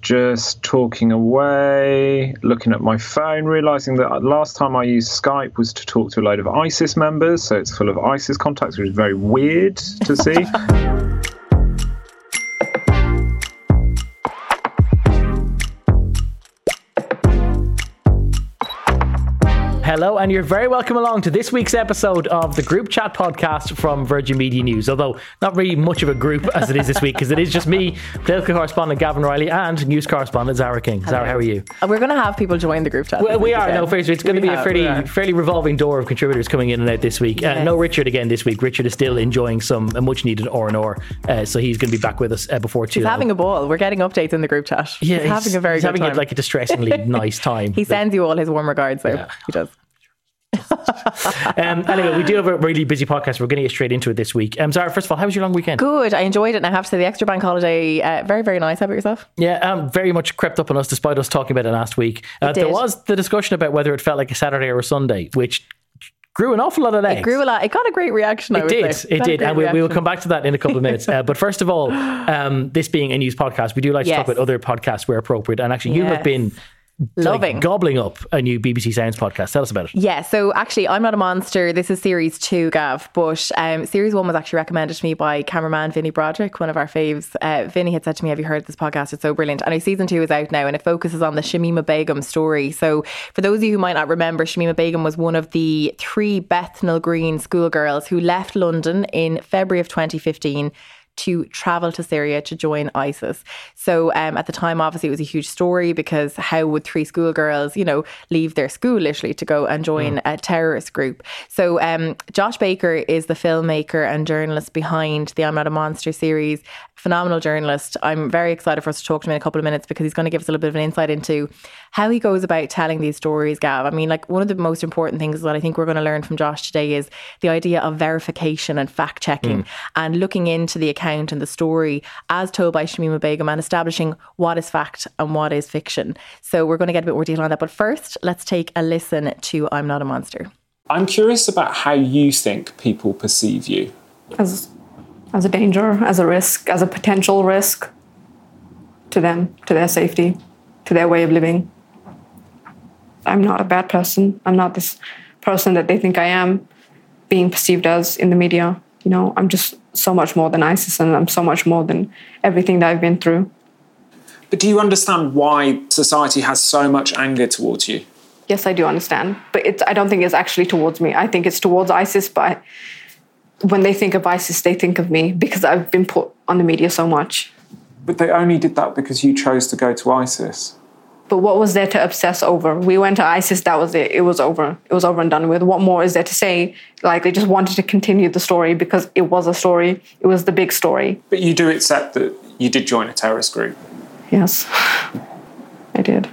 Just talking away, looking at my phone, realizing that last time I used Skype was to talk to a load of ISIS members, so it's full of ISIS contacts, which is very weird to see. Hello, and you're very welcome along to this week's episode of the Group Chat podcast from Virgin Media News. Although not really much of a group as it is this week, because it is just me, political correspondent Gavan Reilly, and news correspondent Zara King. Zara, how are you? We're going to have people join the group chat. Well, we are. No, seriously, it's going to be a fairly fairly revolving door of contributors coming in and out this week. Uh, no Richard again this week. Richard is still enjoying some a much needed R and R, uh, so he's going to be back with us uh, before too He's having a ball. We're getting updates in the group chat. yeah, he's, having a very he's good having time. like a distressingly nice time. he sends you all his warm regards, though. Yeah. He does. Um, anyway, we do have a really busy podcast. We're going to get straight into it this week. Um, Zara, first of all, how was your long weekend? Good. I enjoyed it, and I have to say the extra bank holiday, uh, very, very nice. How about yourself? Yeah, um, very much crept up on us despite us talking about it last week. Uh, there did. was the discussion about whether it felt like a Saturday or a Sunday, which grew an awful lot of legs. It grew a lot. It got a great reaction. I It would did. say. It Got did. And we, we will come back to that in a couple of minutes. Uh, but first of all, um, this being a news podcast, we do like to talk about other podcasts where appropriate. And actually, you have Yes. Been like, Loving. gobbling up a new BBC Sounds podcast. Tell us about it. Yeah, so actually, I'm not a monster. This is series two, Gav. But um, series one was actually recommended to me by cameraman Vinny Broderick, one of our faves. Uh, Vinny had said to me, Have you heard this podcast? It's so brilliant. And season two is out now and it focuses on the Shamima Begum story. So, for those of you who might not remember, Shamima Begum was one of the three Bethnal Green schoolgirls who left London in February of 2015 to travel to Syria to join ISIS. So um, at the time, obviously, it was a huge story because how would three schoolgirls, you know, leave their school literally to go and join a terrorist group? So um, Josh Baker is the filmmaker and journalist behind the I'm Not a Monster series. Phenomenal journalist. I'm very excited for us to talk to him in a couple of minutes because he's going to give us a little bit of an insight into how he goes about telling these stories, Gav. I mean, like one of the most important things that I think we're going to learn from Josh today is the idea of verification and fact checking and looking into the account and the story as told by Shamima Begum and establishing what is fact and what is fiction. So we're going to get a bit more detail on that. But first, let's take a listen to I'm Not a Monster. I'm curious about how you think people perceive you. as as a danger, as a risk, as a potential risk to them, to their safety, to their way of living. I'm not a bad person. I'm not this person that they think I am being perceived as in the media. You know, I'm just so much more than ISIS and I'm so much more than everything that I've been through. But do you understand why society has so much anger towards you? Yes, I do understand, but it's, I don't think it's actually towards me. I think it's towards ISIS, but when they think of ISIS, they think of me because I've been put on the media so much. But they only did that because you chose to go to ISIS. But what was there to obsess over? We went to ISIS, that was it. It was over. It was over and done with. What more is there to say? Like they just wanted to continue the story because it was a story. It was the big story. But you do accept that you did join a terrorist group. Yes, I did.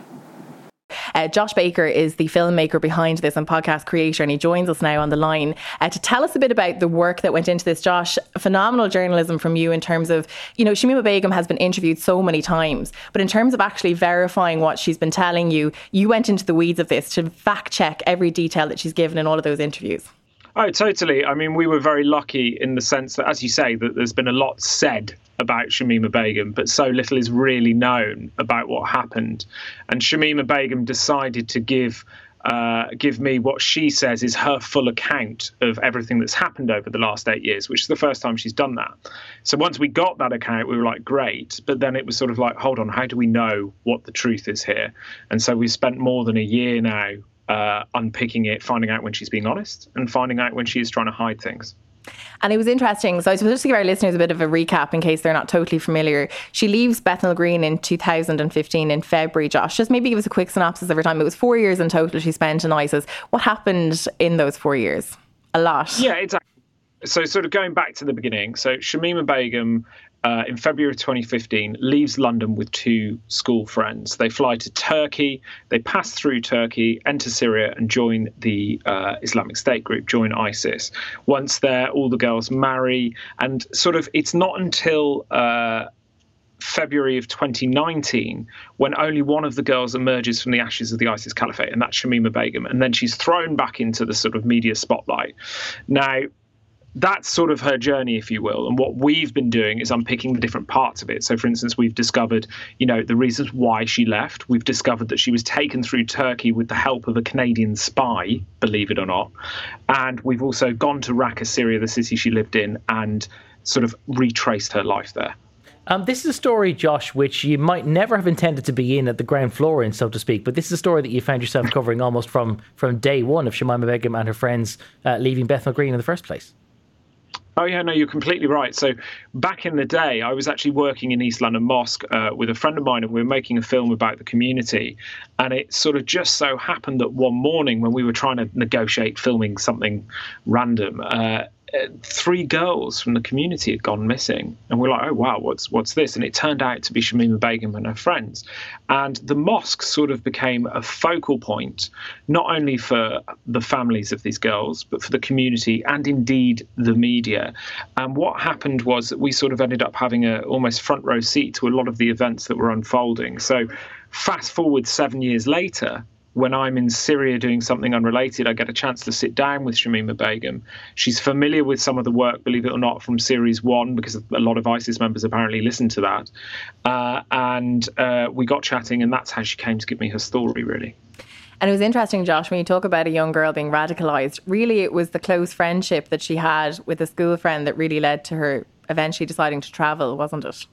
Uh, Josh Baker is the filmmaker behind this and podcast creator, and he joins us now on the line uh, to tell us a bit about the work that went into this. Josh, phenomenal journalism from you in terms of, you know, Shamima Begum has been interviewed so many times, but in terms of actually verifying what she's been telling you, you went into the weeds of this to fact check every detail that she's given in all of those interviews. Oh, totally. I mean, we were very lucky in the sense that, as you say, that there's been a lot said about Shamima Begum, but so little is really known about what happened. And Shamima Begum decided to give uh, give me what she says is her full account of everything that's happened over the last eight years, which is the first time she's done that. So once we got that account, we were like, great. But then it was sort of like, hold on, how do we know what the truth is here? And so we've spent more than a year now uh, unpicking it, finding out when she's being honest, and finding out when she is trying to hide things. And it was interesting. So I suppose just to give our listeners a bit of a recap in case they're not totally familiar. She leaves Bethnal Green in 2015 in February. Josh, just maybe give us a quick synopsis of her time. It was four years in total she spent in ISIS. What happened in those four years? A lot. Yeah, exactly. So, sort of going back to the beginning. So, Shamima Begum uh, in February of 2015, leaves London with two school friends. They fly to Turkey, they pass through Turkey, enter Syria, and join the uh, Islamic State group, join ISIS. Once there, all the girls marry, and sort of it's not until uh, February of 2019 when only one of the girls emerges from the ashes of the ISIS caliphate, and that's Shamima Begum. And then she's thrown back into the sort of media spotlight. Now, that's sort of her journey, if you will. And what we've been doing is unpicking the different parts of it. So, for instance, we've discovered, you know, the reasons why she left. We've discovered that she was taken through Turkey with the help of a Canadian spy, believe it or not. And we've also gone to Raqqa, Syria, the city she lived in, and sort of retraced her life there. Um, this is a story, Josh, which you might never have intended to be in at the ground floor in, so to speak. But this is a story that you found yourself covering almost from from day one of Shamima Begum and her friends uh, leaving Bethnal Green in the first place. Oh yeah, no, you're completely right. So back in the day, I was actually working in East London Mosque uh, with a friend of mine, and we were making a film about the community. And it sort of just so happened that one morning, when we were trying to negotiate filming something random, uh, three girls from the community had gone missing, and we're like, "Oh wow, what's what's this?" And it turned out to be Shamima Begum and her friends, and the mosque sort of became a focal point, not only for the families of these girls, but for the community and indeed the media. And what happened was that we sort of ended up having a almost front row seat to a lot of the events that were unfolding. So, fast forward seven years later, when I'm in Syria doing something unrelated, I get a chance to sit down with Shamima Begum. She's familiar with some of the work, believe it or not, from Series 1, because a lot of ISIS members apparently listened to that. Uh, and uh, we got chatting, and that's how she came to give me her story, really. And it was interesting, Josh, when you talk about a young girl being radicalized, really it was the close friendship that she had with a school friend that really led to her eventually deciding to travel, wasn't it?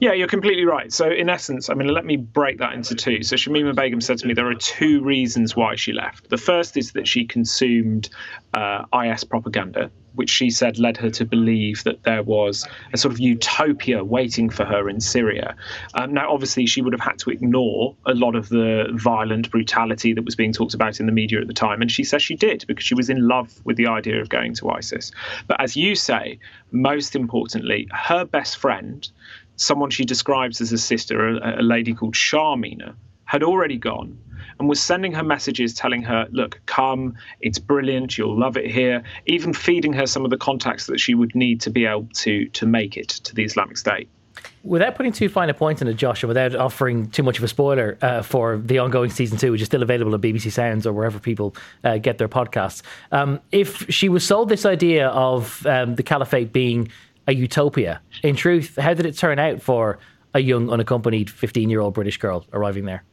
Yeah, you're completely right. So, in essence, I mean, let me break that into two. So, Shamima Begum said to me there are two reasons why she left. The first is that she consumed uh, IS propaganda, which she said led her to believe that there was a sort of utopia waiting for her in Syria. Um, now, obviously, she would have had to ignore a lot of the violent brutality that was being talked about in the media at the time. And she says she did because she was in love with the idea of going to ISIS. But as you say, most importantly, her best friend someone she describes as a sister, a, a lady called Sharmeena, had already gone and was sending her messages telling her, look, come, it's brilliant, you'll love it here, even feeding her some of the contacts that she would need to be able to to make it to the Islamic State. Without putting too fine a point on it, Josh, and without offering too much of a spoiler uh, for the ongoing season two, which is still available on BBC Sounds or wherever people uh, get their podcasts, um, if she was sold this idea of um, the caliphate being a utopia. In truth, how did it turn out for a young, unaccompanied 15 year old British girl arriving there?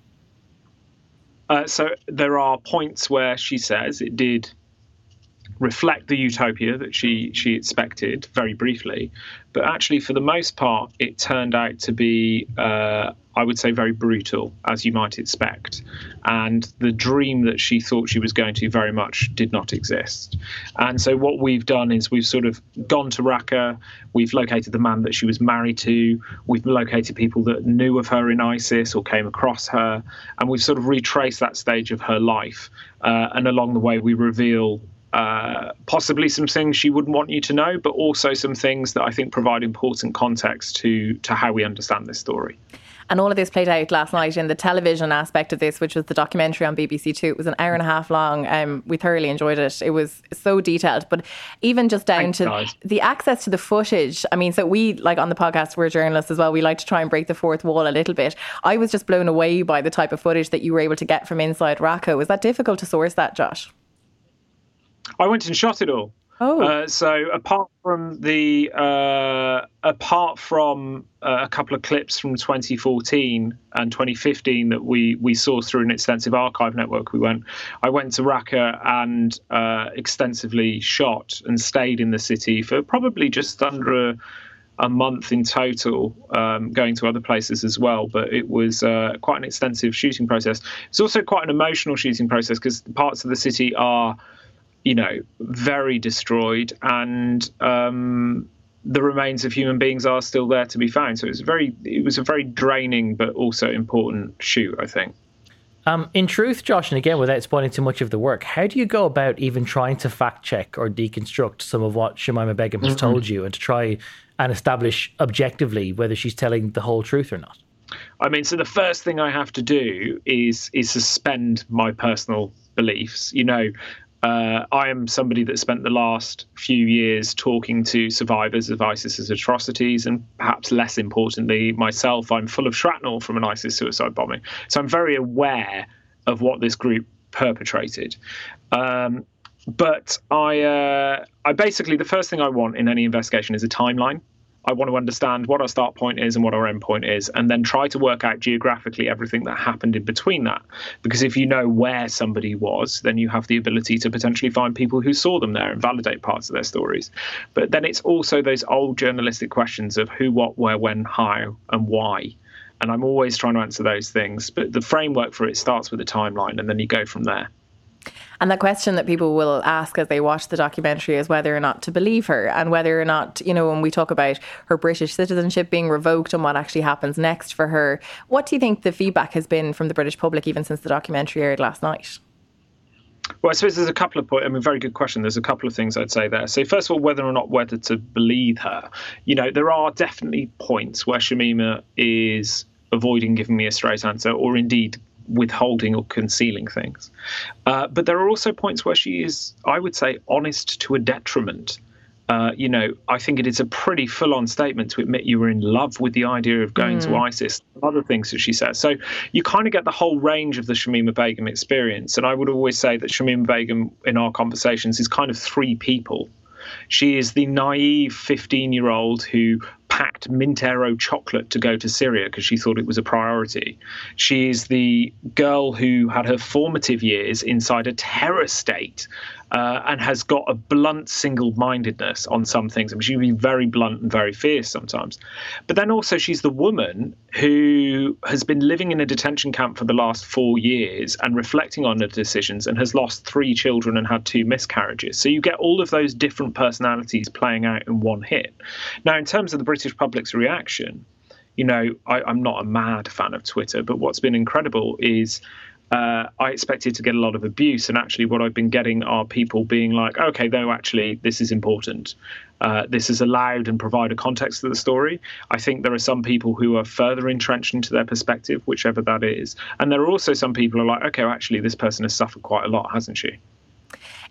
Uh, so there are points where she says it did reflect the utopia that she she expected very briefly, but actually for the most part it turned out to be uh, I would say very brutal as you might expect, and the dream that she thought she was going to very much did not exist. And so what we've done is we've sort of gone to Raqqa, we've located the man that she was married to, we've located people that knew of her in ISIS or came across her, and we've sort of retraced that stage of her life. Uh, and along the way, we reveal uh, possibly some things she wouldn't want you to know, but also some things that I think provide important context to to how we understand this story. And all of this played out last night in the television aspect of this, which was the documentary on BBC Two. It was an hour and a half long. Um, we thoroughly enjoyed it. It was so detailed, but even just down Thanks, to guys. the access to the footage. I mean, so we like on the podcast, we're journalists as well. We like to try and break the fourth wall a little bit. I was just blown away by the type of footage that you were able to get from inside Raqqa. Was that difficult to source that, Josh? I went and shot it all. Oh. Uh, so apart from the uh, apart from uh, a couple of clips from 2014 and 2015 that we we saw through an extensive archive network, we went. I went to Raqqa and uh, extensively shot and stayed in the city for probably just under a, a month in total, um, going to other places as well. But it was uh, quite an extensive shooting process. It's also quite an emotional shooting process because parts of the city are you know, very destroyed, and um, the remains of human beings are still there to be found. So it was very, it was a very draining but also important shoot, I think. Um, in truth, Josh, and again, without spoiling too much of the work, how do you go about even trying to fact check or deconstruct some of what Shamima Begum has mm-hmm. told you and to try and establish objectively whether she's telling the whole truth or not? I mean, so the first thing I have to do is is suspend my personal beliefs. You know, uh, I am somebody that spent the last few years talking to survivors of ISIS's atrocities, and perhaps less importantly, myself, I'm full of shrapnel from an ISIS suicide bombing. So I'm very aware of what this group perpetrated. Um, but I, uh, I basically, the first thing I want in any investigation is a timeline. I want to understand what our start point is and what our end point is, and then try to work out geographically everything that happened in between that. Because if you know where somebody was, then you have the ability to potentially find people who saw them there and validate parts of their stories. But then it's also those old journalistic questions of who, what, where, when, how, and why. And I'm always trying to answer those things. But the framework for it starts with a timeline, and then you go from there. And the question that people will ask as they watch the documentary is whether or not to believe her and whether or not, you know, when we talk about her British citizenship being revoked and what actually happens next for her, what do you think the feedback has been from the British public even since the documentary aired last night? Well, I suppose there's a couple of points. I mean, very good question. There's a couple of things I'd say there. So, first of all, whether or not whether to believe her, you know, there are definitely points where Shamima is avoiding giving me a straight answer, or indeed withholding or concealing things. Uh, but there are also points where she is, I would say, honest to a detriment. Uh, you know, I think it is a pretty full on statement to admit you were in love with the idea of going mm. to ISIS, other things that she says. So you kind of get the whole range of the Shamima Begum experience. And I would always say that Shamima Begum, in our conversations, is kind of three people. She is the naive 15 year old who packed Mint Aero chocolate to go to Syria because she thought it was a priority. She is the girl who had her formative years inside a terror state uh, and has got a blunt single mindedness on some things. I mean, she can be very blunt and very fierce sometimes. But then also, she's the woman who has been living in a detention camp for the last four years and reflecting on her decisions and has lost three children and had two miscarriages. So you get all of those different personalities playing out in one hit. Now, in terms of the British public's reaction, you know, I, I'm not a mad fan of Twitter, but what's been incredible is uh, I expected to get a lot of abuse. And actually, what I've been getting are people being like, okay, though, actually, this is important. Uh, this has allowed and provided context to the story. I think there are some people who are further entrenched into their perspective, whichever that is. And there are also some people who are like, okay, well, actually, this person has suffered quite a lot, hasn't she?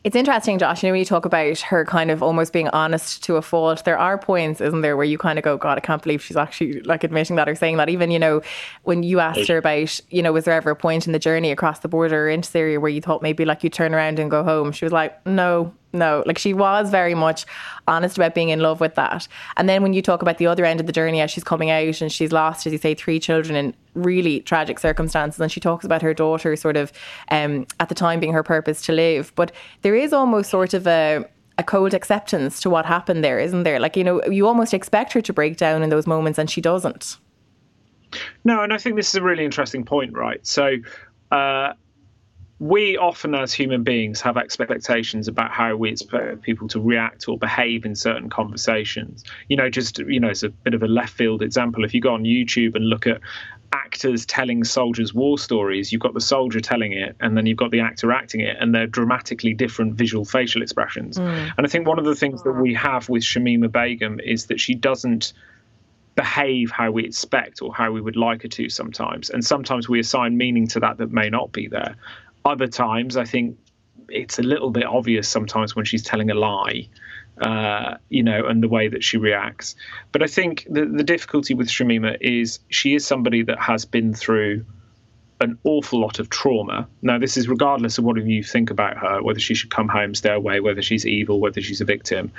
It's interesting, Josh. You know, when you talk about her kind of almost being honest to a fault, there are points, isn't there, where you kind of go, God, I can't believe she's actually like admitting that or saying that. Even, you know, when you asked her about, you know, was there ever a point in the journey across the border into Syria where you thought maybe like you turn around and go home? She was like, no, no, like she was very much honest about being in love with that. And then when you talk about the other end of the journey as she's coming out and she's lost, as you say, three children in really tragic circumstances, and she talks about her daughter sort of um, at the time being her purpose to live. But there is almost sort of a a cold acceptance to what happened there, isn't there? Like, you know, you almost expect her to break down in those moments and she doesn't. No, and I think this is a really interesting point, right? So, uh, we often, as human beings, have expectations about how we expect people to react or behave in certain conversations. You know, just, you know, it's a bit of a left field example. If you go on YouTube and look at actors telling soldiers war stories, you've got the soldier telling it, and then you've got the actor acting it, and they're dramatically different visual facial expressions. Mm. And I think one of the things that we have with Shamima Begum is that she doesn't behave how we expect or how we would like her to sometimes. And sometimes we assign meaning to that that may not be there. Other times, I think it's a little bit obvious sometimes when she's telling a lie, uh, you know, and the way that she reacts. But I think the, the difficulty with Shamima is she is somebody that has been through an awful lot of trauma. Now, this is regardless of what you think about her, whether she should come home, stay away, whether she's evil, whether she's a victim.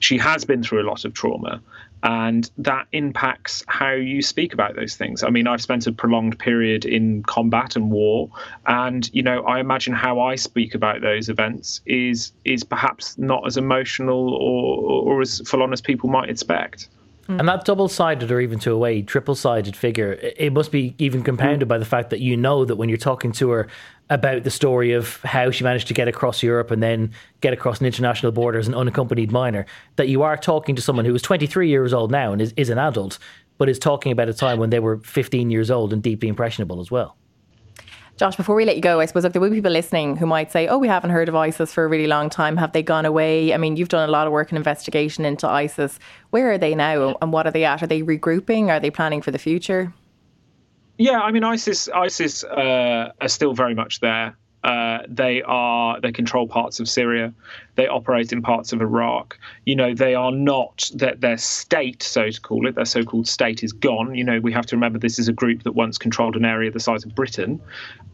She has been through a lot of trauma and that impacts how you speak about those things. I mean, I've spent a prolonged period in combat and war, and you know, I imagine how I speak about those events is is perhaps not as emotional or or as full on as people might expect. And that double sided or even to a way triple sided figure, it must be even compounded by the fact that you know that when you're talking to her about the story of how she managed to get across Europe and then get across an international border as an unaccompanied minor, that you are talking to someone who is 23 years old now and is, is an adult, but is talking about a time when they were 15 years old and deeply impressionable as well. Josh, before we let you go, I suppose if there will be people listening who might say, oh, we haven't heard of ISIS for a really long time. Have they gone away? I mean, you've done a lot of work and investigation into ISIS. Where are they now and what are they at? Are they regrouping? Are they planning for the future? Yeah, I mean, ISIS, ISIS uh, are still very much there. Uh, they are they control parts of Syria. They operate in parts of Iraq. You know, they are not that their state, so to call it, their so-called state is gone. You know, we have to remember this is a group that once controlled an area the size of Britain,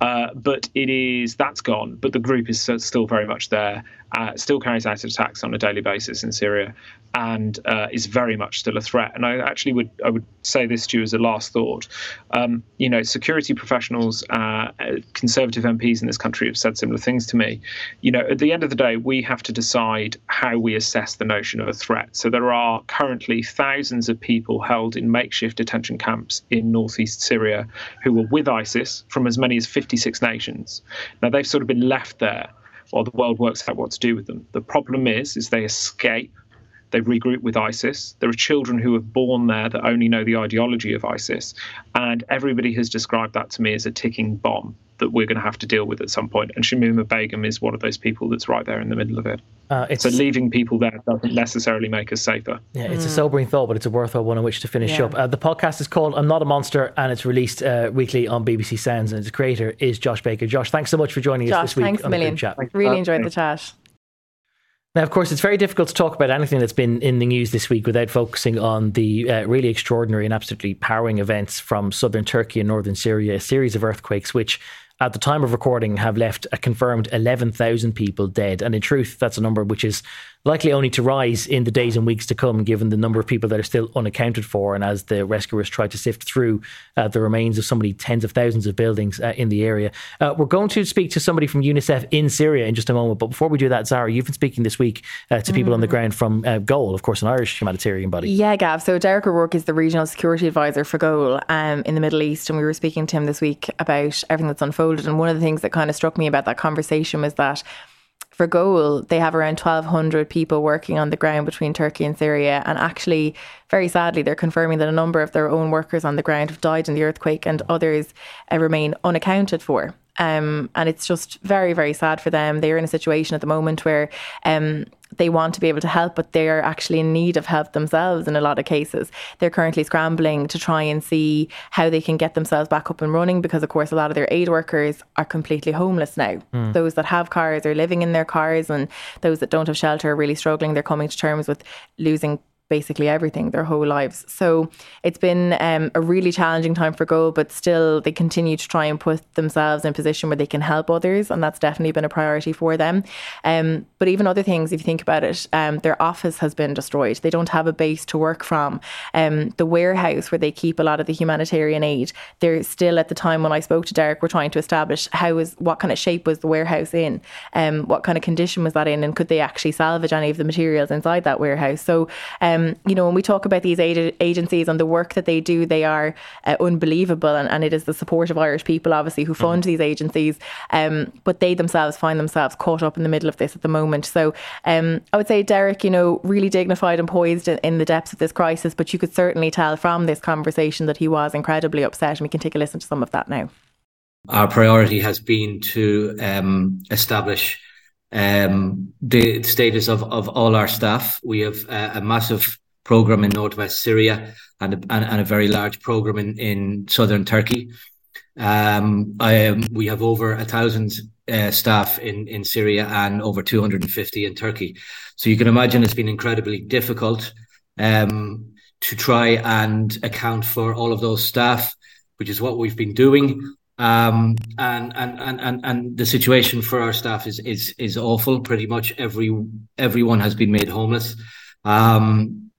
uh, but it is that's gone. But the group is still very much there. Uh, still carries out attacks on a daily basis in Syria, and uh, is very much still a threat. And I actually would I would say this to you as a last thought. Um, you know, security professionals, uh, conservative MPs in this country have said similar things to me. You know, at the end of the day, we have to decide how we assess the notion of a threat. So there are currently thousands of people held in makeshift detention camps in northeast Syria who were with ISIS from as many as 56 nations. Now they've sort of been left there while the world works out what to do with them. The problem is, is they escape they regroup with ISIS. There are children who have born there that only know the ideology of ISIS. And everybody has described that to me as a ticking bomb that we're going to have to deal with at some point. And Shamima Begum is one of those people that's right there in the middle of it. Uh, so leaving people there doesn't necessarily make us safer. Yeah, it's mm. a sobering thought, but it's a worthwhile one on which to finish yeah. up. Uh, the podcast is called "I'm Not a Monster" and it's released uh, weekly on BBC Sounds. And its creator is Josh Baker. Josh, thanks so much for joining Josh, us this week thanks on a million. the chat. Really enjoyed the chat. Now, of course, it's very difficult to talk about anything that's been in the news this week without focusing on the uh, really extraordinary and absolutely harrowing events from southern Turkey and northern Syria, a series of earthquakes which at the time of recording have left a confirmed 11,000 people dead. And in truth, that's a number which is likely only to rise in the days and weeks to come, given the number of people that are still unaccounted for. And as the rescuers try to sift through uh, the remains of so many tens of thousands of buildings uh, in the area. Uh, we're going to speak to somebody from UNICEF in Syria in just a moment. But before we do that, Zara, you've been speaking this week uh, to people mm. on the mm. ground from uh, Goal, of course, an Irish humanitarian body. Yeah, Gav. So Derek O'Rourke is the regional security advisor for Goal um, in the Middle East. And we were speaking to him this week about everything that's unfolded. And one of the things that kind of struck me about that conversation was that for Goal, they have around 1,200 people working on the ground between Turkey and Syria. And actually, very sadly, they're confirming that a number of their own workers on the ground have died in the earthquake and others uh, remain unaccounted for. Um, and it's just very, very sad for them. They're in a situation at the moment where um, they want to be able to help, but they're actually in need of help themselves in a lot of cases. They're currently scrambling to try and see how they can get themselves back up and running because, of course, a lot of their aid workers are completely homeless now. Mm. Those that have cars are living in their cars, and those that don't have shelter are really struggling. They're coming to terms with losing basically everything their whole lives. So it's been um, a really challenging time for Goal, but still they continue to try and put themselves in a position where they can help others, and that's definitely been a priority for them. Um, but even other things, if you think about it, um, their office has been destroyed. They don't have a base to work from. Um, the warehouse where they keep a lot of the humanitarian aid, they're still at the time when I spoke to Derek, we're trying to establish how is what kind of shape was the warehouse in, um, what kind of condition was that in, and could they actually salvage any of the materials inside that warehouse? So. Um, um, you know, when we talk about these agencies and the work that they do, they are uh, unbelievable. And, and, it is the support of Irish people, obviously, who fund mm these agencies. Um, but they themselves find themselves caught up in the middle of this at the moment. So um, I would say, Derek, you know, really dignified and poised in, in the depths of this crisis. But you could certainly tell from this conversation that he was incredibly upset. And we can take a listen to some of that now. Our priority has been to um, establish um, the status of, of all our staff. We have a, a massive program in northwest Syria and a, and, and, a very large program in, in southern Turkey. Um, I, we have over a thousand uh, staff in, in Syria and over 250 in Turkey. So you can imagine it's been incredibly difficult um, to try and account for all of those staff, which is what we've been doing. Um, and, and, and, and, and the situation for our staff is, is, is awful. Pretty much every, everyone has been made homeless. Um,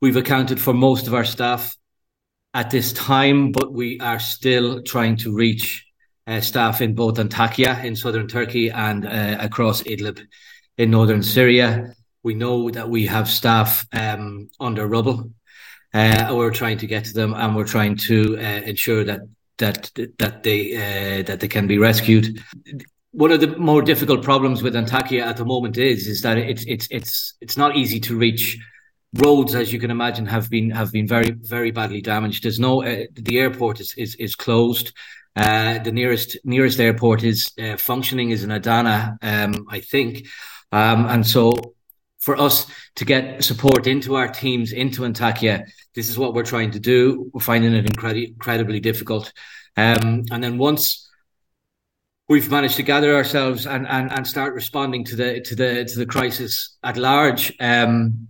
we've accounted for most of our staff at this time, but we are still trying to reach uh, staff in both Antakya in southern Turkey and uh, across Idlib in northern Syria. We know that we have staff um, under rubble Uh, we're trying to get to them, and we're trying to uh, ensure that that that they uh, that they can be rescued. One of the more difficult problems with Antakya at the moment is is that it's it's it's it's not easy to reach. Roads, as you can imagine, have been have been very very badly damaged. There's no uh, the airport is is, is closed. Uh, the nearest nearest airport is uh, functioning is in Adana, um, I think, um, and so for us to get support into our teams into Antakya, this is what we're trying to do. We're finding it incredibly incredibly difficult, um, and then once we've managed to gather ourselves and, and and start responding to the to the to the crisis at large. Um,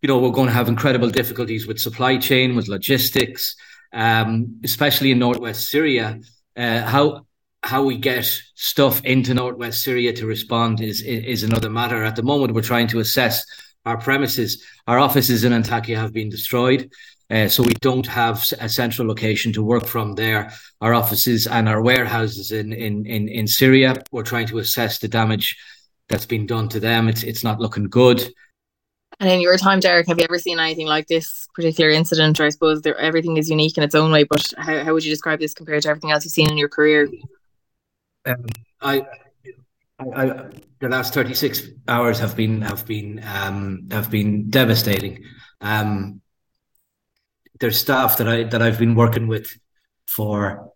you know, we're going to have incredible difficulties with supply chain, with logistics, um, especially in northwest Syria. Uh, how how we get stuff into northwest Syria to respond is, is, another matter. At the moment, we're trying to assess our premises. Our offices in Antakya have been destroyed. Uh, so we don't have a central location to work from there. Our offices and our warehouses in, in, in, in Syria, we're trying to assess the damage that's been done to them. It's it's not looking good. And in your time, Derek, have you ever seen anything like this particular incident? Or I suppose there, everything is unique in its own way, but how, how would you describe this compared to everything else you've seen in your career? Um, I, I, I, the last thirty six hours have been have been um, have been devastating. Um, there's staff that I that I've been working with for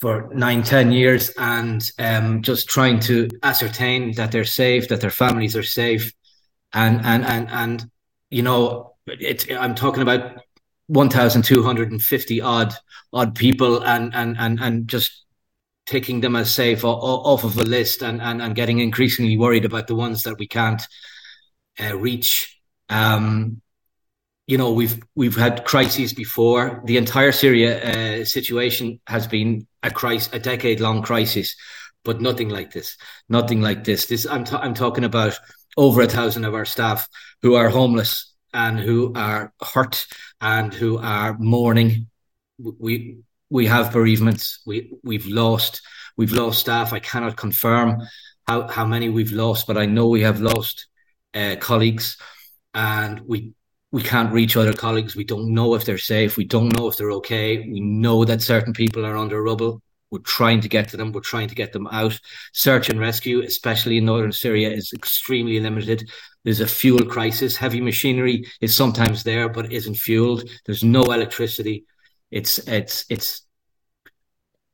for nine, ten years, and um, just trying to ascertain that they're safe, that their families are safe, and and and and you know it's I'm talking about 1250 odd odd people and and and and just taking them as safe off of a list and and, and getting increasingly worried about the ones that we can't uh, reach. Um you know we've we've had crises before. The entire syria uh, situation has been a crisis a decade long crisis but nothing like this nothing like this. This i'm, t- I'm talking about over a thousand of our staff who are homeless and who are hurt and who are mourning. We we have bereavements. We we've lost we've lost staff. I cannot confirm how how many we've lost, but I know we have lost uh, colleagues, and we we can't reach other colleagues. We don't know if they're safe. We don't know if they're okay. We know that certain people are under rubble. We're trying to get to them. We're trying to get them out. Search and rescue, especially in northern Syria, is extremely limited. There's a fuel crisis. Heavy machinery is sometimes there, but isn't fueled. There's no electricity. It's it's it's.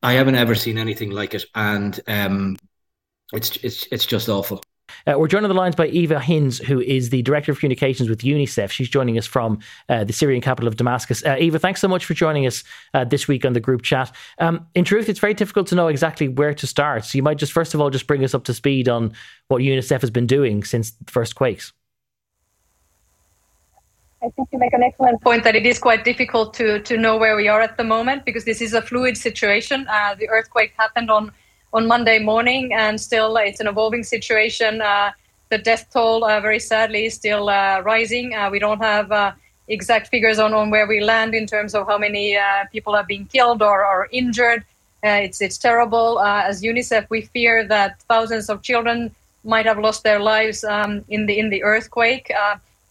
I haven't ever seen anything like it, and um, it's it's it's just awful. Uh, we're joined on the lines by Eva Hinds, who is the Director of Communications with UNICEF. She's joining us from uh, the Syrian capital of Damascus. Uh, Eva, thanks so much for joining us uh, this week on the group chat. Um, in truth, it's very difficult to know exactly where to start. So you might just, first of all, just bring us up to speed on what UNICEF has been doing since the first quakes. I think you make an excellent point that it is quite difficult to to know where we are at the moment because this is a fluid situation. Uh, the earthquake happened on on Monday morning, and still it's an evolving situation. Uh, the death toll, uh, very sadly, is still uh, rising. Uh, we don't have uh, exact figures on, on where we land in terms of how many people have been killed or, or injured. it's it's terrible. as UNICEF, we fear that thousands of children might have lost their lives um, in the in the earthquake.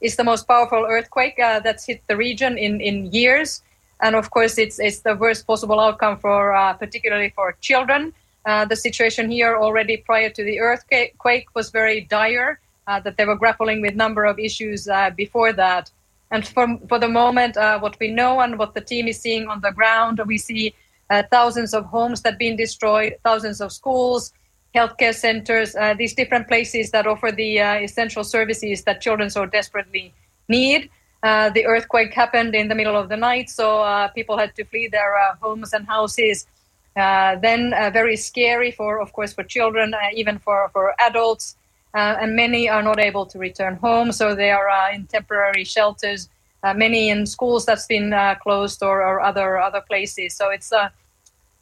It's the most powerful earthquake that's hit the region in, in years, and of course, it's it's the worst possible outcome for particularly for children. Uh, the situation here already prior to the earthquake was very dire, uh, that they were grappling with a number of issues uh, before that. And for, for the moment, uh, what we know and what the team is seeing on the ground, we see uh, thousands of homes that have been destroyed, thousands of schools, healthcare centers, these different places that offer the essential services that children so desperately need. the earthquake happened in the middle of the night, so people had to flee their homes and houses uh, then uh, very scary for, of course, for children, uh, even for, for adults. Uh, and many are not able to return home, so they are uh, in temporary shelters. many in schools that's been closed or, or other other places. So it's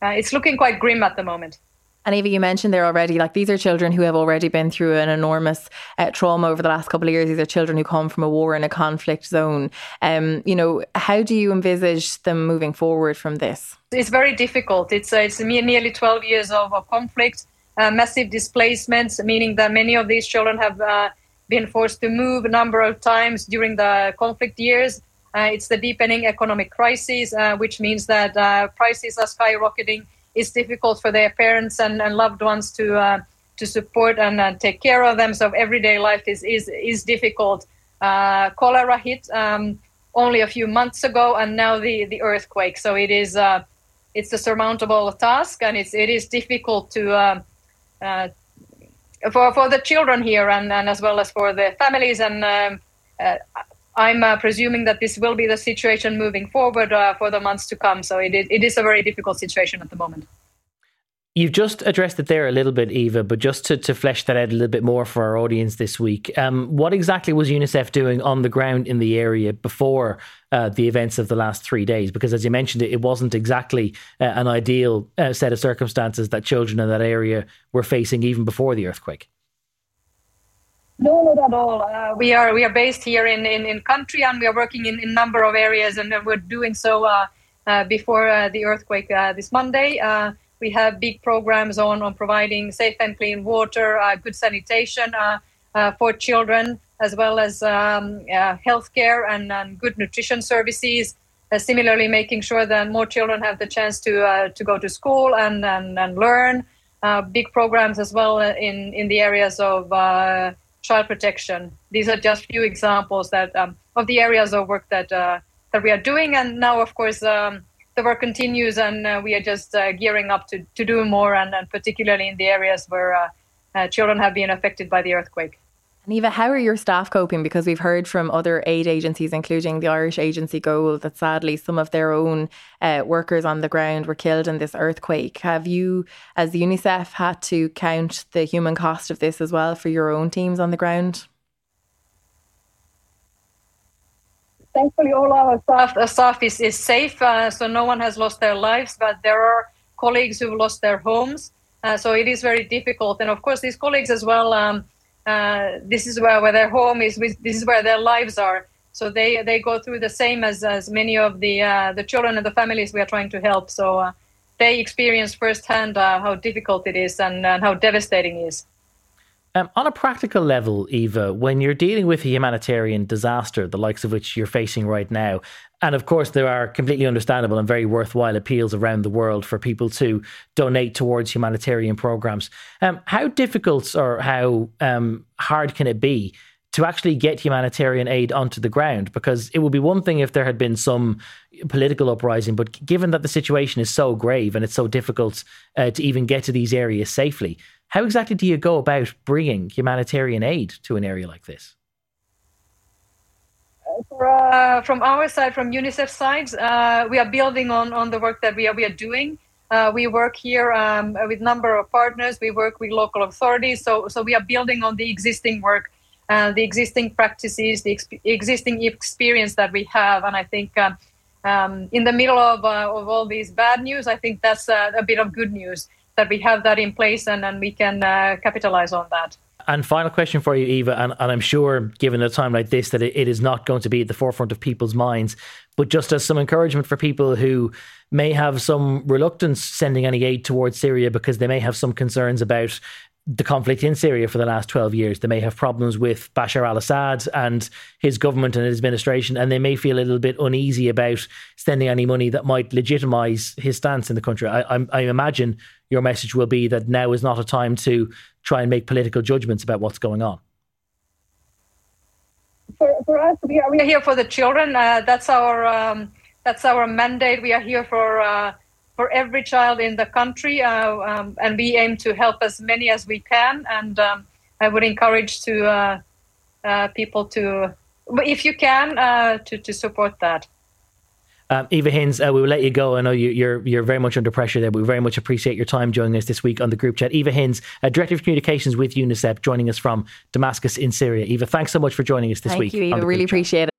it's looking quite grim at the moment. And Eva, you mentioned there already, like these are children who have already been through an enormous uh, trauma over the last couple of years. These are children who come from a war in a conflict zone. Um, you know, how do you envisage them moving forward from this? It's very difficult. It's uh, it's nearly 12 years of, of conflict, uh, massive displacements, meaning that many of these children have uh, been forced to move a number of times during the conflict years. Uh, it's the deepening economic crisis, uh, which means that uh, prices are skyrocketing. It's difficult for their parents and, and loved ones to uh, to support and uh, take care of them. So everyday life is is is difficult. Uh, cholera hit um, only a few months ago, and now the the earthquake. So it is it's a surmountable task, and it's it is difficult to for for the children here and, and as well as for the families and um, uh, I'm uh, presuming that this will be the situation moving forward uh, for the months to come. So it, it is a very difficult situation at the moment. You've just addressed it there a little bit, Eva, but just to, to flesh that out a little bit more for our audience this week, um, what exactly was UNICEF doing on the ground in the area before uh, the events of the last three days? Because as you mentioned, it, wasn't exactly uh, an ideal uh, set of circumstances that children in that area were facing even before the earthquake. No, not at all. Uh, we are we are based here in, in, in country and we are working in a number of areas and we're doing so uh, uh, before uh, the earthquake uh, this Monday. Uh, we have big programs on, on providing safe and clean water, good sanitation for children, as well as um, healthcare and, and good nutrition services. similarly, making sure that more children have the chance to to go to school and and, and learn. big programs as well in in the areas of child protection. These are just few examples that um, of the areas of work that uh, that we are doing. And now, of course, um, the work continues, and uh, we are just uh, gearing up to, to do more, and, and particularly in the areas where uh, uh, children have been affected by the earthquake. And Eva, how are your staff coping? Because we've heard from other aid agencies, including the Irish agency Goal, that sadly some of their own uh, workers on the ground were killed in this earthquake. Have you, as UNICEF, had to count the human cost of this as well for your own teams on the ground? Thankfully, all our staff, uh, staff is, is safe, uh, so no one has lost their lives, but there are colleagues who've lost their homes. Uh, so it is very difficult. And of course, these colleagues as well. Um, uh, this is where, where their home is. This is where their lives are. So they, they go through the same as, as many of the uh, the children and the families we are trying to help. So uh, they experience firsthand uh, how difficult it is and, and how devastating it is. Um, on a practical level, Eva, when you're dealing with a humanitarian disaster, the likes of which you're facing right now, and of course, there are completely understandable and very worthwhile appeals around the world for people to donate towards humanitarian programs. Um, how difficult or how um, hard can it be to actually get humanitarian aid onto the ground? Because it would be one thing if there had been some political uprising, but given that the situation is so grave and it's so difficult uh, to even get to these areas safely, how exactly do you go about bringing humanitarian aid to an area like this? uh, from our side, from UNICEF side, uh, we are building on, on the work that we are, we are doing. Uh, we work here um, with number of partners. We work with local authorities. So, so we are building on the existing work, uh, the existing practices, the existing experience that we have. And I think um, um, in the middle of, uh, of all these bad news, I think that's a bit of good news that we have that in place and, and we can uh, capitalize on that. And final question for you, Eva, and, and I'm sure, given a time like this, that it, it is not going to be at the forefront of people's minds, but just as some encouragement for people who may have some reluctance sending any aid towards Syria because they may have some concerns about the conflict in Syria for the last 12 years. They may have problems with Bashar al Assad and his government and his administration, and they may feel a little bit uneasy about spending any money that might legitimize his stance in the country. I, I, I imagine your message will be that now is not a time to try and make political judgments about what's going on? For, for us, we are, we are here for the children. Uh, that's our um, that's our mandate. We are here for uh, for every child in the country, uh, um, and we aim to help as many as we can. And um, I would encourage to uh, uh, people to, if you can, uh, to to support that. Um, Eva Hinds, uh, we will let you go. I know you, are you're, you're very much under pressure there. But We very much appreciate your time joining us this week on the group chat. Eva Hinds, uh, Director of Communications with UNICEF, joining us from Damascus in Syria. Eva, thanks so much for joining us this Thank week. Thank you, Eva. Really appreciate it.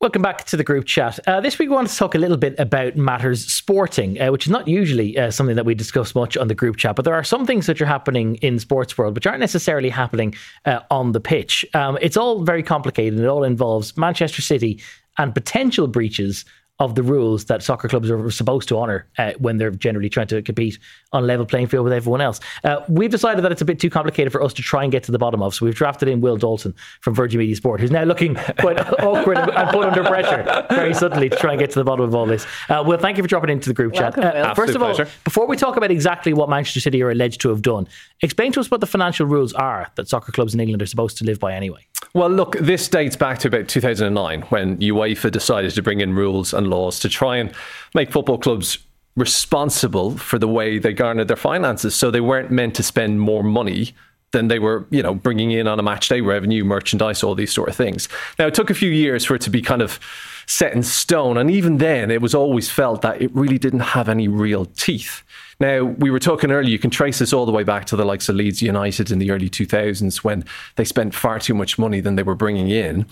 Welcome back to the group chat. Uh, this week, we want to talk a little bit about matters sporting, uh, which is not usually uh, something that we discuss much on the group chat, but there are some things that are happening in sports world which aren't necessarily happening uh, on the pitch. Um, it's all very complicated. It all involves Manchester City and potential breaches of the rules that soccer clubs are supposed to honour uh, when they're generally trying to compete on a level playing field with everyone else. Uh, we've decided that it's a bit too complicated for us to try and get to the bottom of, so we've drafted in Will Dalton from Virgin Media Sport, who's now looking quite awkward and put under pressure very suddenly to try and get to the bottom of all this. Uh, Will, thank you for dropping into the group Welcome, chat. Will. first of all, pleasure. before we talk about exactly what Manchester City are alleged to have done, explain to us what the financial rules are that soccer clubs in England are supposed to live by anyway. Well, look, this dates back to about 2009 when UEFA decided to bring in rules and laws to try and make football clubs responsible for the way they garnered their finances. So they weren't meant to spend more money than they were, you know, bringing in on a match day revenue, merchandise, all these sort of things. Now, it took a few years for it to be kind of set in stone. And even then, it was always felt that it really didn't have any real teeth. Now, we were talking earlier, you can trace this all the way back to the likes of Leeds United in the early 2000s when they spent far too much money than they were bringing in.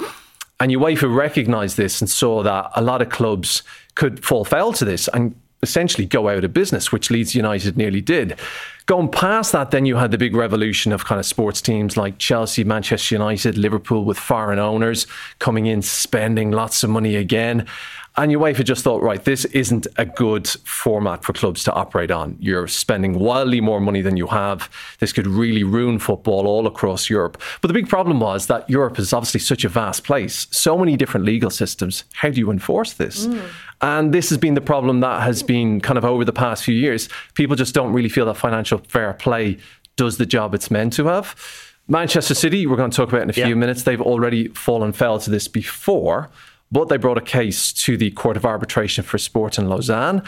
And UEFA recognised this and saw that a lot of clubs could fall foul to this and essentially go out of business, which Leeds United nearly did. Going past that, then you had the big revolution of kind of sports teams like Chelsea, Manchester United, Liverpool with foreign owners coming in, spending lots of money again. And UEFA just thought, right, this isn't a good format for clubs to operate on. You're spending wildly more money than you have. This could really ruin football all across Europe. But the big problem was that Europe is obviously such a vast place, so many different legal systems. How do you enforce this? Mm. And this has been the problem that has been kind of over the past few years. People just don't really feel that financial fair play does the job it's meant to have. Manchester City, we're going to talk about in a few Yeah. minutes. They've already fallen foul to this before, but they brought a case to the Court of Arbitration for Sport in Lausanne.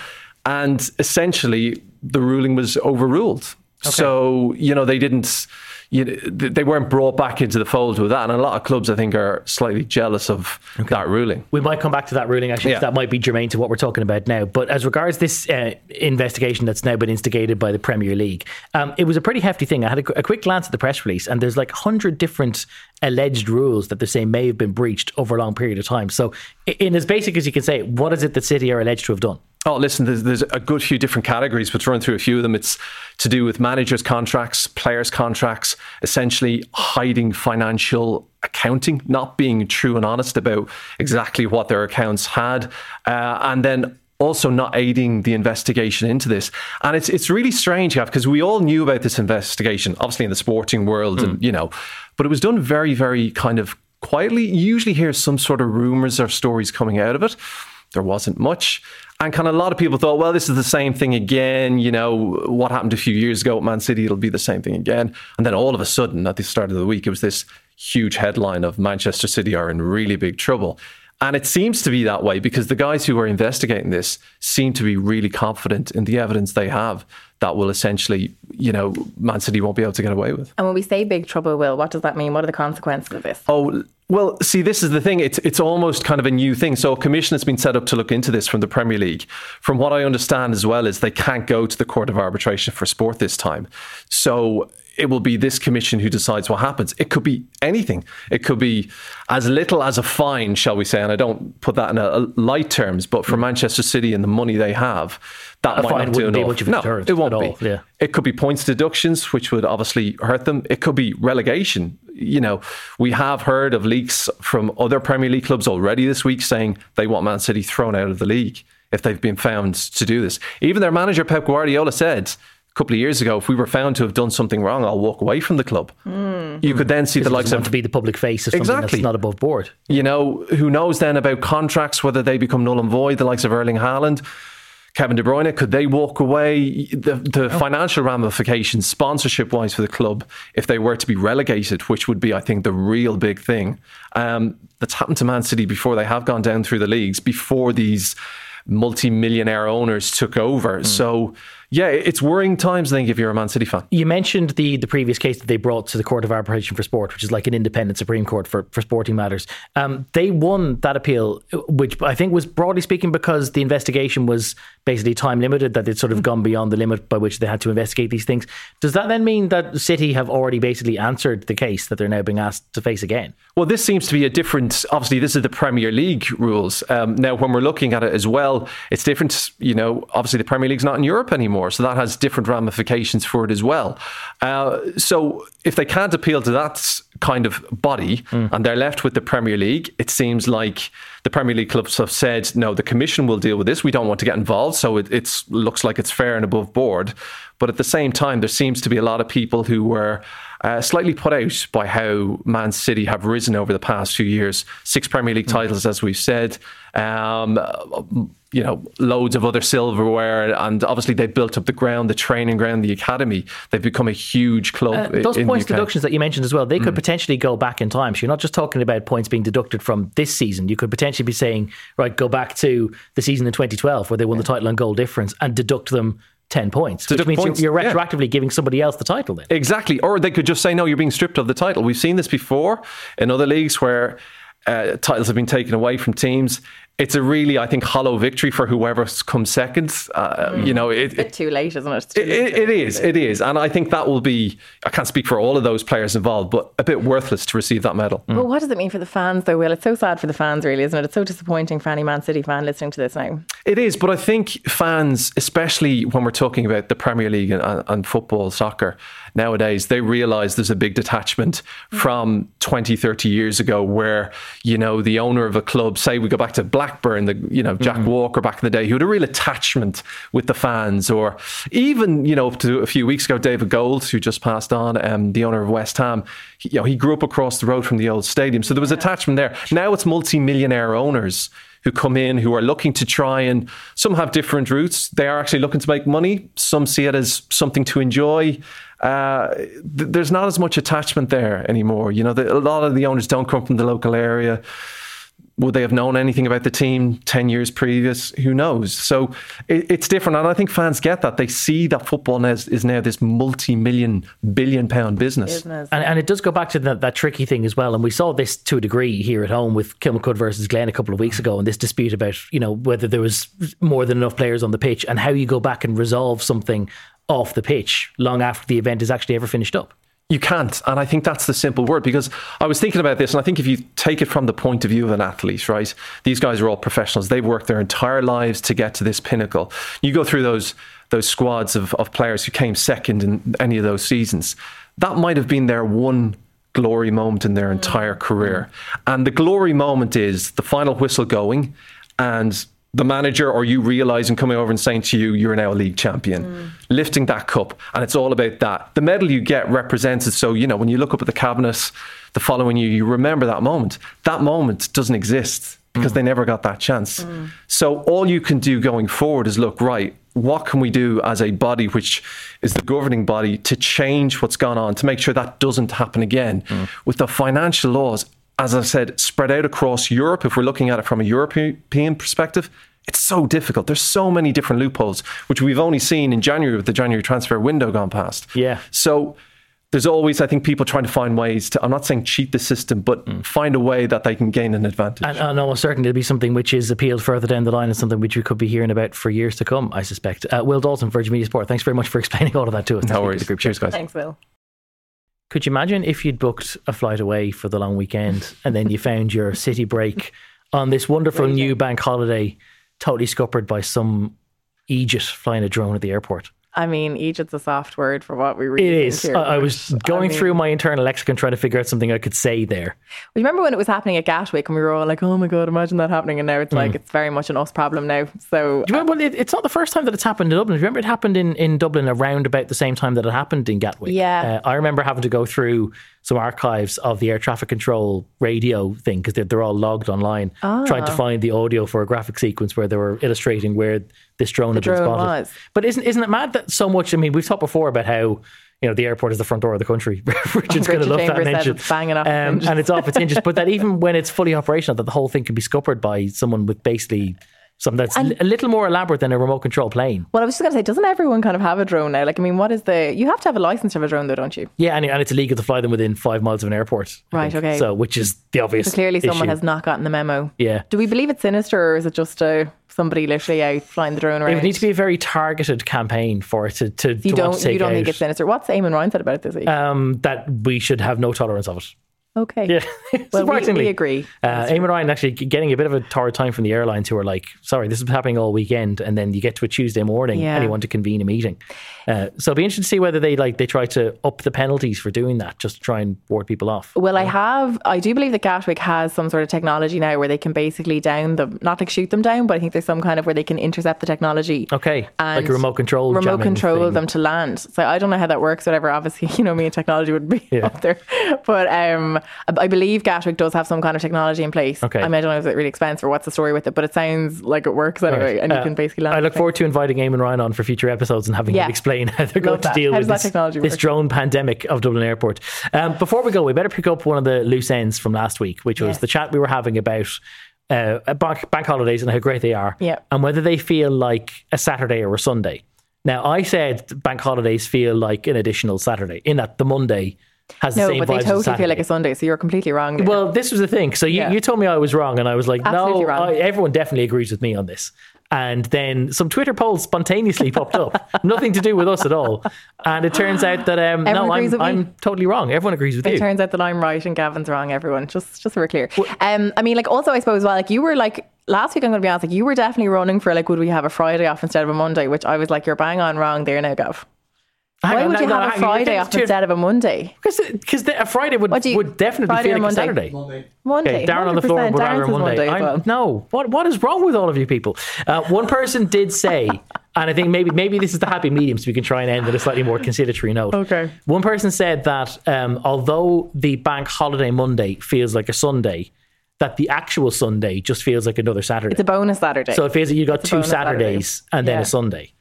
And essentially, the ruling was overruled. So, you know, they didn't, you they weren't brought back into the fold with that. And a lot of clubs, I think, are slightly jealous of that ruling. We might come back to that ruling actually. Yeah. That might be germane to what we're talking about now. But as regards this uh, investigation that's now been instigated by the Premier League, um, it was a pretty hefty thing. I had a, a quick glance at the press release, and there's like hundred different alleged rules that they're saying may have been breached over a long period of time. So, in as basic as you can say, what is it that City are alleged to have done? Oh, listen, there's, there's a good few different categories, but to run through a few of them, it's to do with managers' contracts, players' contracts, essentially hiding financial accounting, not being true and honest about exactly what their accounts had, uh, and then also not aiding the investigation into this. And it's it's really strange, Gav, because we all knew about this investigation, obviously in the sporting world, and you know, but it was done very, very kind of quietly. You usually hear some sort of rumors or stories coming out of it. There wasn't much. And kind of a lot of people thought, well, this is the same thing again. You know, what happened a few years ago at Man City, it'll be the same thing again. And then all of a sudden, at the start of the week, it was this huge headline of Manchester City are in really big trouble. And it seems to be that way because the guys who are investigating this seem to be really confident in the evidence they have that will essentially, you know, Man City won't be able to get away with. And when we say big trouble, Will, what does that mean? What are the consequences of this? Oh, well, see, this is the thing. It's it's almost kind of a new thing. So a commission has been set up to look into this from the Premier League. From what I understand as well is they can't go to the Court of Arbitration for Sport this time. So it will be this commission who decides what happens. It could be anything. It could be as little as a fine, shall we say, and I don't put that in a, a light terms, but for Manchester City and the money they have, that A might fine not do wouldn't be enough. much of a no, it won't be. all, yeah. It could be points deductions, which would obviously hurt them. It could be relegation. You know, we have heard of leaks from other Premier League clubs already this week saying they want Man City thrown out of the league if they've been found to do this. Even their manager, Pep Guardiola, said couple of years ago, if we were found to have done something wrong, I'll walk away from the club. You could then see the likes of to be the public face of something Exactly. that's not above board. you know, who knows then about contracts, whether they become null and void, the likes of Erling Haaland. Kevin De Bruyne, could they walk away? The, the oh. financial ramifications, sponsorship wise, for the club, if they were to be relegated, which would be, I think, the real big thing. Um, that's happened to Man City before. They have gone down through the leagues before these multi-millionaire owners took over. Mm. So yeah, it's worrying times, I think, if you're a Man City fan. You mentioned the the previous case that they brought to the Court of Arbitration for Sport, which is like an independent Supreme Court for, for sporting matters. Um, they won that appeal, which I think was broadly speaking because the investigation was basically time limited, that they'd sort of gone beyond the limit by which they had to investigate these things. Does that then mean that City have already basically answered the case that they're now being asked to face again? Well, this seems to be a different. Obviously, this is the Premier League rules. Um, now, when we're looking at it as well, it's different. You know, obviously the Premier League's not in Europe anymore so that has different ramifications for it as well. Uh, so if they can't appeal to that kind of body mm. and they're left with the Premier League, it seems like the Premier League clubs have said, no, the Commission will deal with this. We don't want to get involved. So it looks like it's fair and above board. But at the same time, there seems to be a lot of people who were uh, slightly put out by how Man City have risen over the past few years. Six Premier League mm. titles, as we've said. Um, you know, loads of other silverware, and obviously they've built up the ground, the training ground, the academy. They've become a huge club. Uh, those points deductions that you mentioned as well, they could mm. potentially go back in time. So you're not just talking about points being deducted from this season. You could potentially be saying, right, go back to the season in 2012 where they won the title on goal difference and deduct them 10 points, which means points, you're, you're, retroactively yeah. giving somebody else the title then. Exactly. Or they could just say, no, you're being stripped of the title. We've seen this before in other leagues where uh, titles have been taken away from teams it's a really, I think, hollow victory for whoever comes second. Uh, mm. You know, it, it's a bit too late, isn't it? It, it, it is, it is, and I think that will be. I can't speak for all of those players involved, but a bit worthless to receive that medal. Mm. Well, what does it mean for the fans, though? Will it's so sad for the fans, really, isn't it? It's so disappointing for any Man City fan listening to this now. It is, but I think fans, especially when we're talking about the Premier League and, and football, soccer nowadays, they realise there's a big detachment mm. from 20, 30 years ago, where you know the owner of a club, say we go back to Blackburn, the you know Jack mm-hmm. Walker back in the day, who had a real attachment with the fans, or even you know up to a few weeks ago, David Gold, who just passed on, um, the owner of West Ham, he, you know he grew up across the road from the old stadium, so there was attachment there. Now it's multi-millionaire owners who come in who are looking to try and some have different routes. They are actually looking to make money. Some see it as something to enjoy. Uh, th- there's not as much attachment there anymore. You know, the, a lot of the owners don't come from the local area would they have known anything about the team 10 years previous? Who knows? So it, it's different. And I think fans get that. They see that football now is, is now this multi million, billion pound business. business. And, and, it does go back to that, that tricky thing as well. And we saw this to a degree here at home with Kilmacud versus Glen a couple of weeks ago and this dispute about, you know, whether there was more than enough players on the pitch and how you go back and resolve something off the pitch long after the event is actually ever finished up. You can't. And I think that's the simple word because I was thinking about this. And I think if you take it from the point of view of an athlete, right? These guys are all professionals. They've worked their entire lives to get to this pinnacle. You go through those those squads of, of players who came second in any of those seasons. That might have been their one glory moment in their entire career. And the glory moment is the final whistle going and the manager or you realizing coming over and saying to you, you're now a league champion, mm. lifting that cup. And it's all about that. The medal you get represents it. So, you know, when you look up at the cabinet the following year, you remember that moment. That moment doesn't exist because mm. they never got that chance. Mm. So, all you can do going forward is look, right, what can we do as a body, which is the governing body, to change what's gone on, to make sure that doesn't happen again? Mm. With the financial laws, as I said, spread out across Europe, if we're looking at it from a European perspective, it's so difficult. There's so many different loopholes, which we've only seen in January with the January transfer window gone past. Yeah. So there's always, I think, people trying to find ways to, I'm not saying cheat the system, but mm. find a way that they can gain an advantage. And, and almost certainly it'll be something which is appealed further down the line and something which we could be hearing about for years to come, I suspect. Uh, Will Dalton, Virgin Media Sport, thanks very much for explaining all of that to us. No worries. Group. Cheers, guys. Thanks, Will. Could you imagine if you'd booked a flight away for the long weekend and then you found your city break on this wonderful new bank holiday totally scuppered by some Aegis flying a drone at the airport? I mean, Egypt's a soft word for what we really It is. I, I was going mean- through my internal lexicon trying to figure out something I could say there. You remember when it was happening at Gatwick and we were all like, oh my God, imagine that happening. And now it's like, it's very much an us problem now. So, Do you remember? Well, it, it's not the first time that it's happened in Dublin. Do you remember it happened in, in Dublin around about the same time that it happened in Gatwick? Yeah. Uh, I remember having to go through some archives of the air traffic control radio thing because they're, they're all logged online, trying to Ah. find the audio for a graphic sequence where they were illustrating where this drone had been drone spotted. was. But isn't isn't it mad that so much? I mean, we've talked before about how. You know, the airport is the front door of the country. Richard's going to love that Chambers mention. it's banging off um, and it's off its hinges. But that even when it's fully operational, that the whole thing can be scuppered by someone with basically something that's And- a little more elaborate than a remote control plane. well, I was just going to say, doesn't everyone kind of have a drone now? Like, I mean, what is the, you have to have a license to have a drone though, don't you? Yeah, and, and it's illegal to fly them within five miles of an airport. I Right, think. okay. So, which is the obvious. So clearly someone has not gotten the memo. Yeah. Do we believe it's sinister or is it just uh, somebody literally out flying the drone around. It would need to be a very targeted campaign for it to, to, you to don't, you don't think it's sinister. What's Eamon Ryan said about it this week? um, that we should have no tolerance of it. Okay. Yeah, Well, we, surprisingly. we agree. Uh, Eamon Ryan actually getting a bit of a torrid time from the airlines who are like, sorry, this is happening all weekend. And then you get to a Tuesday morning Yeah. and you want to convene a meeting. Uh, so it'll be interesting to see whether they like they try to up the penalties for doing that, just to try and ward people off. Well, I have. I do believe that Gatwick has some sort of technology now where they can basically down them, not like shoot them down, but I think there's some kind of where they can intercept the technology. Okay, like a remote control, remote control thing. them to land. So I don't know how that works. Whatever. Obviously, you know, me and technology would be Yeah. up there. But um, I believe Gatwick does have some kind of technology in place. Okay. I mean, I don't know if it's really expensive or what's the story with it, but it sounds like it works anyway, Right. and you Uh, can basically land. I look forward to inviting Eamon Ryan on for future episodes and having Yeah. him explain how they're going Love to deal How with this, this drone pandemic of Dublin Airport. Um, before we go, we better pick up one of the loose ends from last week, which was Yes. the chat we were having about uh, bank, bank holidays and how great they are, Yeah. and whether they feel like a Saturday or a Sunday. Now, I said bank holidays feel like an additional Saturday, in that the Monday has the No, same but they totally feel like a Sunday, so you're completely wrong. Well, this was the thing. So you, Yeah. you told me I was wrong, and I was like, Absolutely no. I, everyone definitely agrees with me on this. And then some Twitter polls spontaneously popped up, nothing to do with us at all. And it turns out that um, no, I'm. I'm totally wrong. Everyone agrees with It you. It turns out that I'm right and Gavan's wrong. Everyone, just just so we're clear. Um, I mean, like also, I suppose, well, like you were like last week. I'm going to be honest, like you were definitely running for like, would we have a Friday off instead of a Monday? Which I was like, you're bang on wrong there now, Gav. Hang Why on, would no, you no, have hang a Friday you're off instead of a Monday? Because a Friday would, What you- would definitely Friday feel or like a Monday? Saturday. Monday. Okay, down on the floor 100%. would Darren rather says Monday. as I'm- well. No, what what is wrong with all of you people? Uh, one person did say, and I think maybe maybe this is the happy medium, so we can try and end on a slightly more conciliatory note. Okay. One person said that um, although the bank holiday Monday feels like a Sunday, that the actual Sunday just feels like another Saturday. It's a bonus Saturday. So it feels like you got It's two bonus Saturday. Saturdays and then Yeah. a Sunday.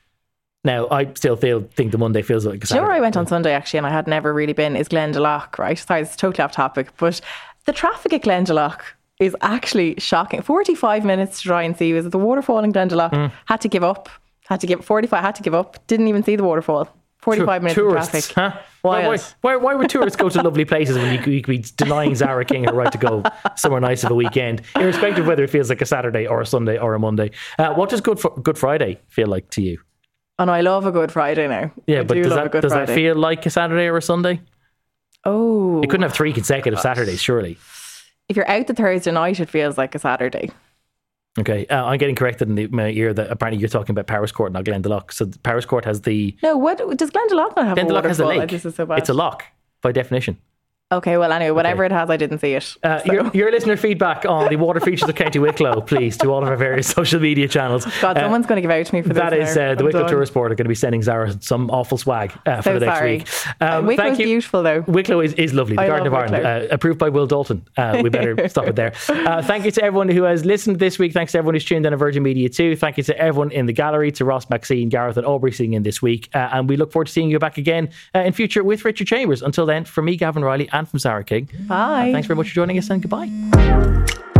Now I still feel think the Monday feels like a Do you know where I went on Sunday actually, and I had never really been? Is Glendalough, right? Sorry, it's totally off topic, but the traffic at Glendalough is actually shocking. Forty-five minutes to try and see was it the waterfall in Glendalough? Hmm. Had to give up. Had to give forty-five. Had to give up. Didn't even see the waterfall. Forty-five minutes of traffic. huh? Why, why, why, why would tourists go to lovely places when you could, you could be denying Zara King her right to go somewhere nice of a weekend, irrespective of whether it feels like a Saturday or a Sunday or a Monday? Uh, what does Good Good Friday feel like to you? And I love a Good Friday now. Yeah, I but do does that does that feel like a Saturday or a Sunday? Oh, You couldn't have three consecutive Saturdays, surely. if you're out the Thursday night, it feels like a Saturday. Okay, uh, I'm getting corrected in the, my ear that apparently you're talking about Powerscourt, not Glendalough. So Powerscourt has the No, what does Glendalough not have a Glendalough has a lake. This is so bad. It's a lough by definition. Okay, well, anyway, whatever it has, I didn't see it. Uh, So- your, your listener feedback on the water features of County Wicklow, please, to all of our various social media channels. God, Uh, someone's going to give out to me for this. That is uh, the Wicklow done. Tourist Board are going to be sending Zara some awful swag uh, for So the next sorry. week. Um, Wicklow's thank you. beautiful, though. Wicklow is, is lovely. The I Garden of love Ireland, uh, approved by Will Dalton. Uh, we better stop it there. Uh, thank you to everyone who has listened this week. Thanks to everyone who's tuned in on Virgin Media too. Thank you to everyone in the gallery, to Ross Maxine, Gareth, and Aubrey sitting in this week. Uh, and we look forward to seeing you back again uh, in future with Richard Chambers. Until then, from me, Gavan Reilly, and from Zara King. Bye. Thanks very much for joining us, and goodbye.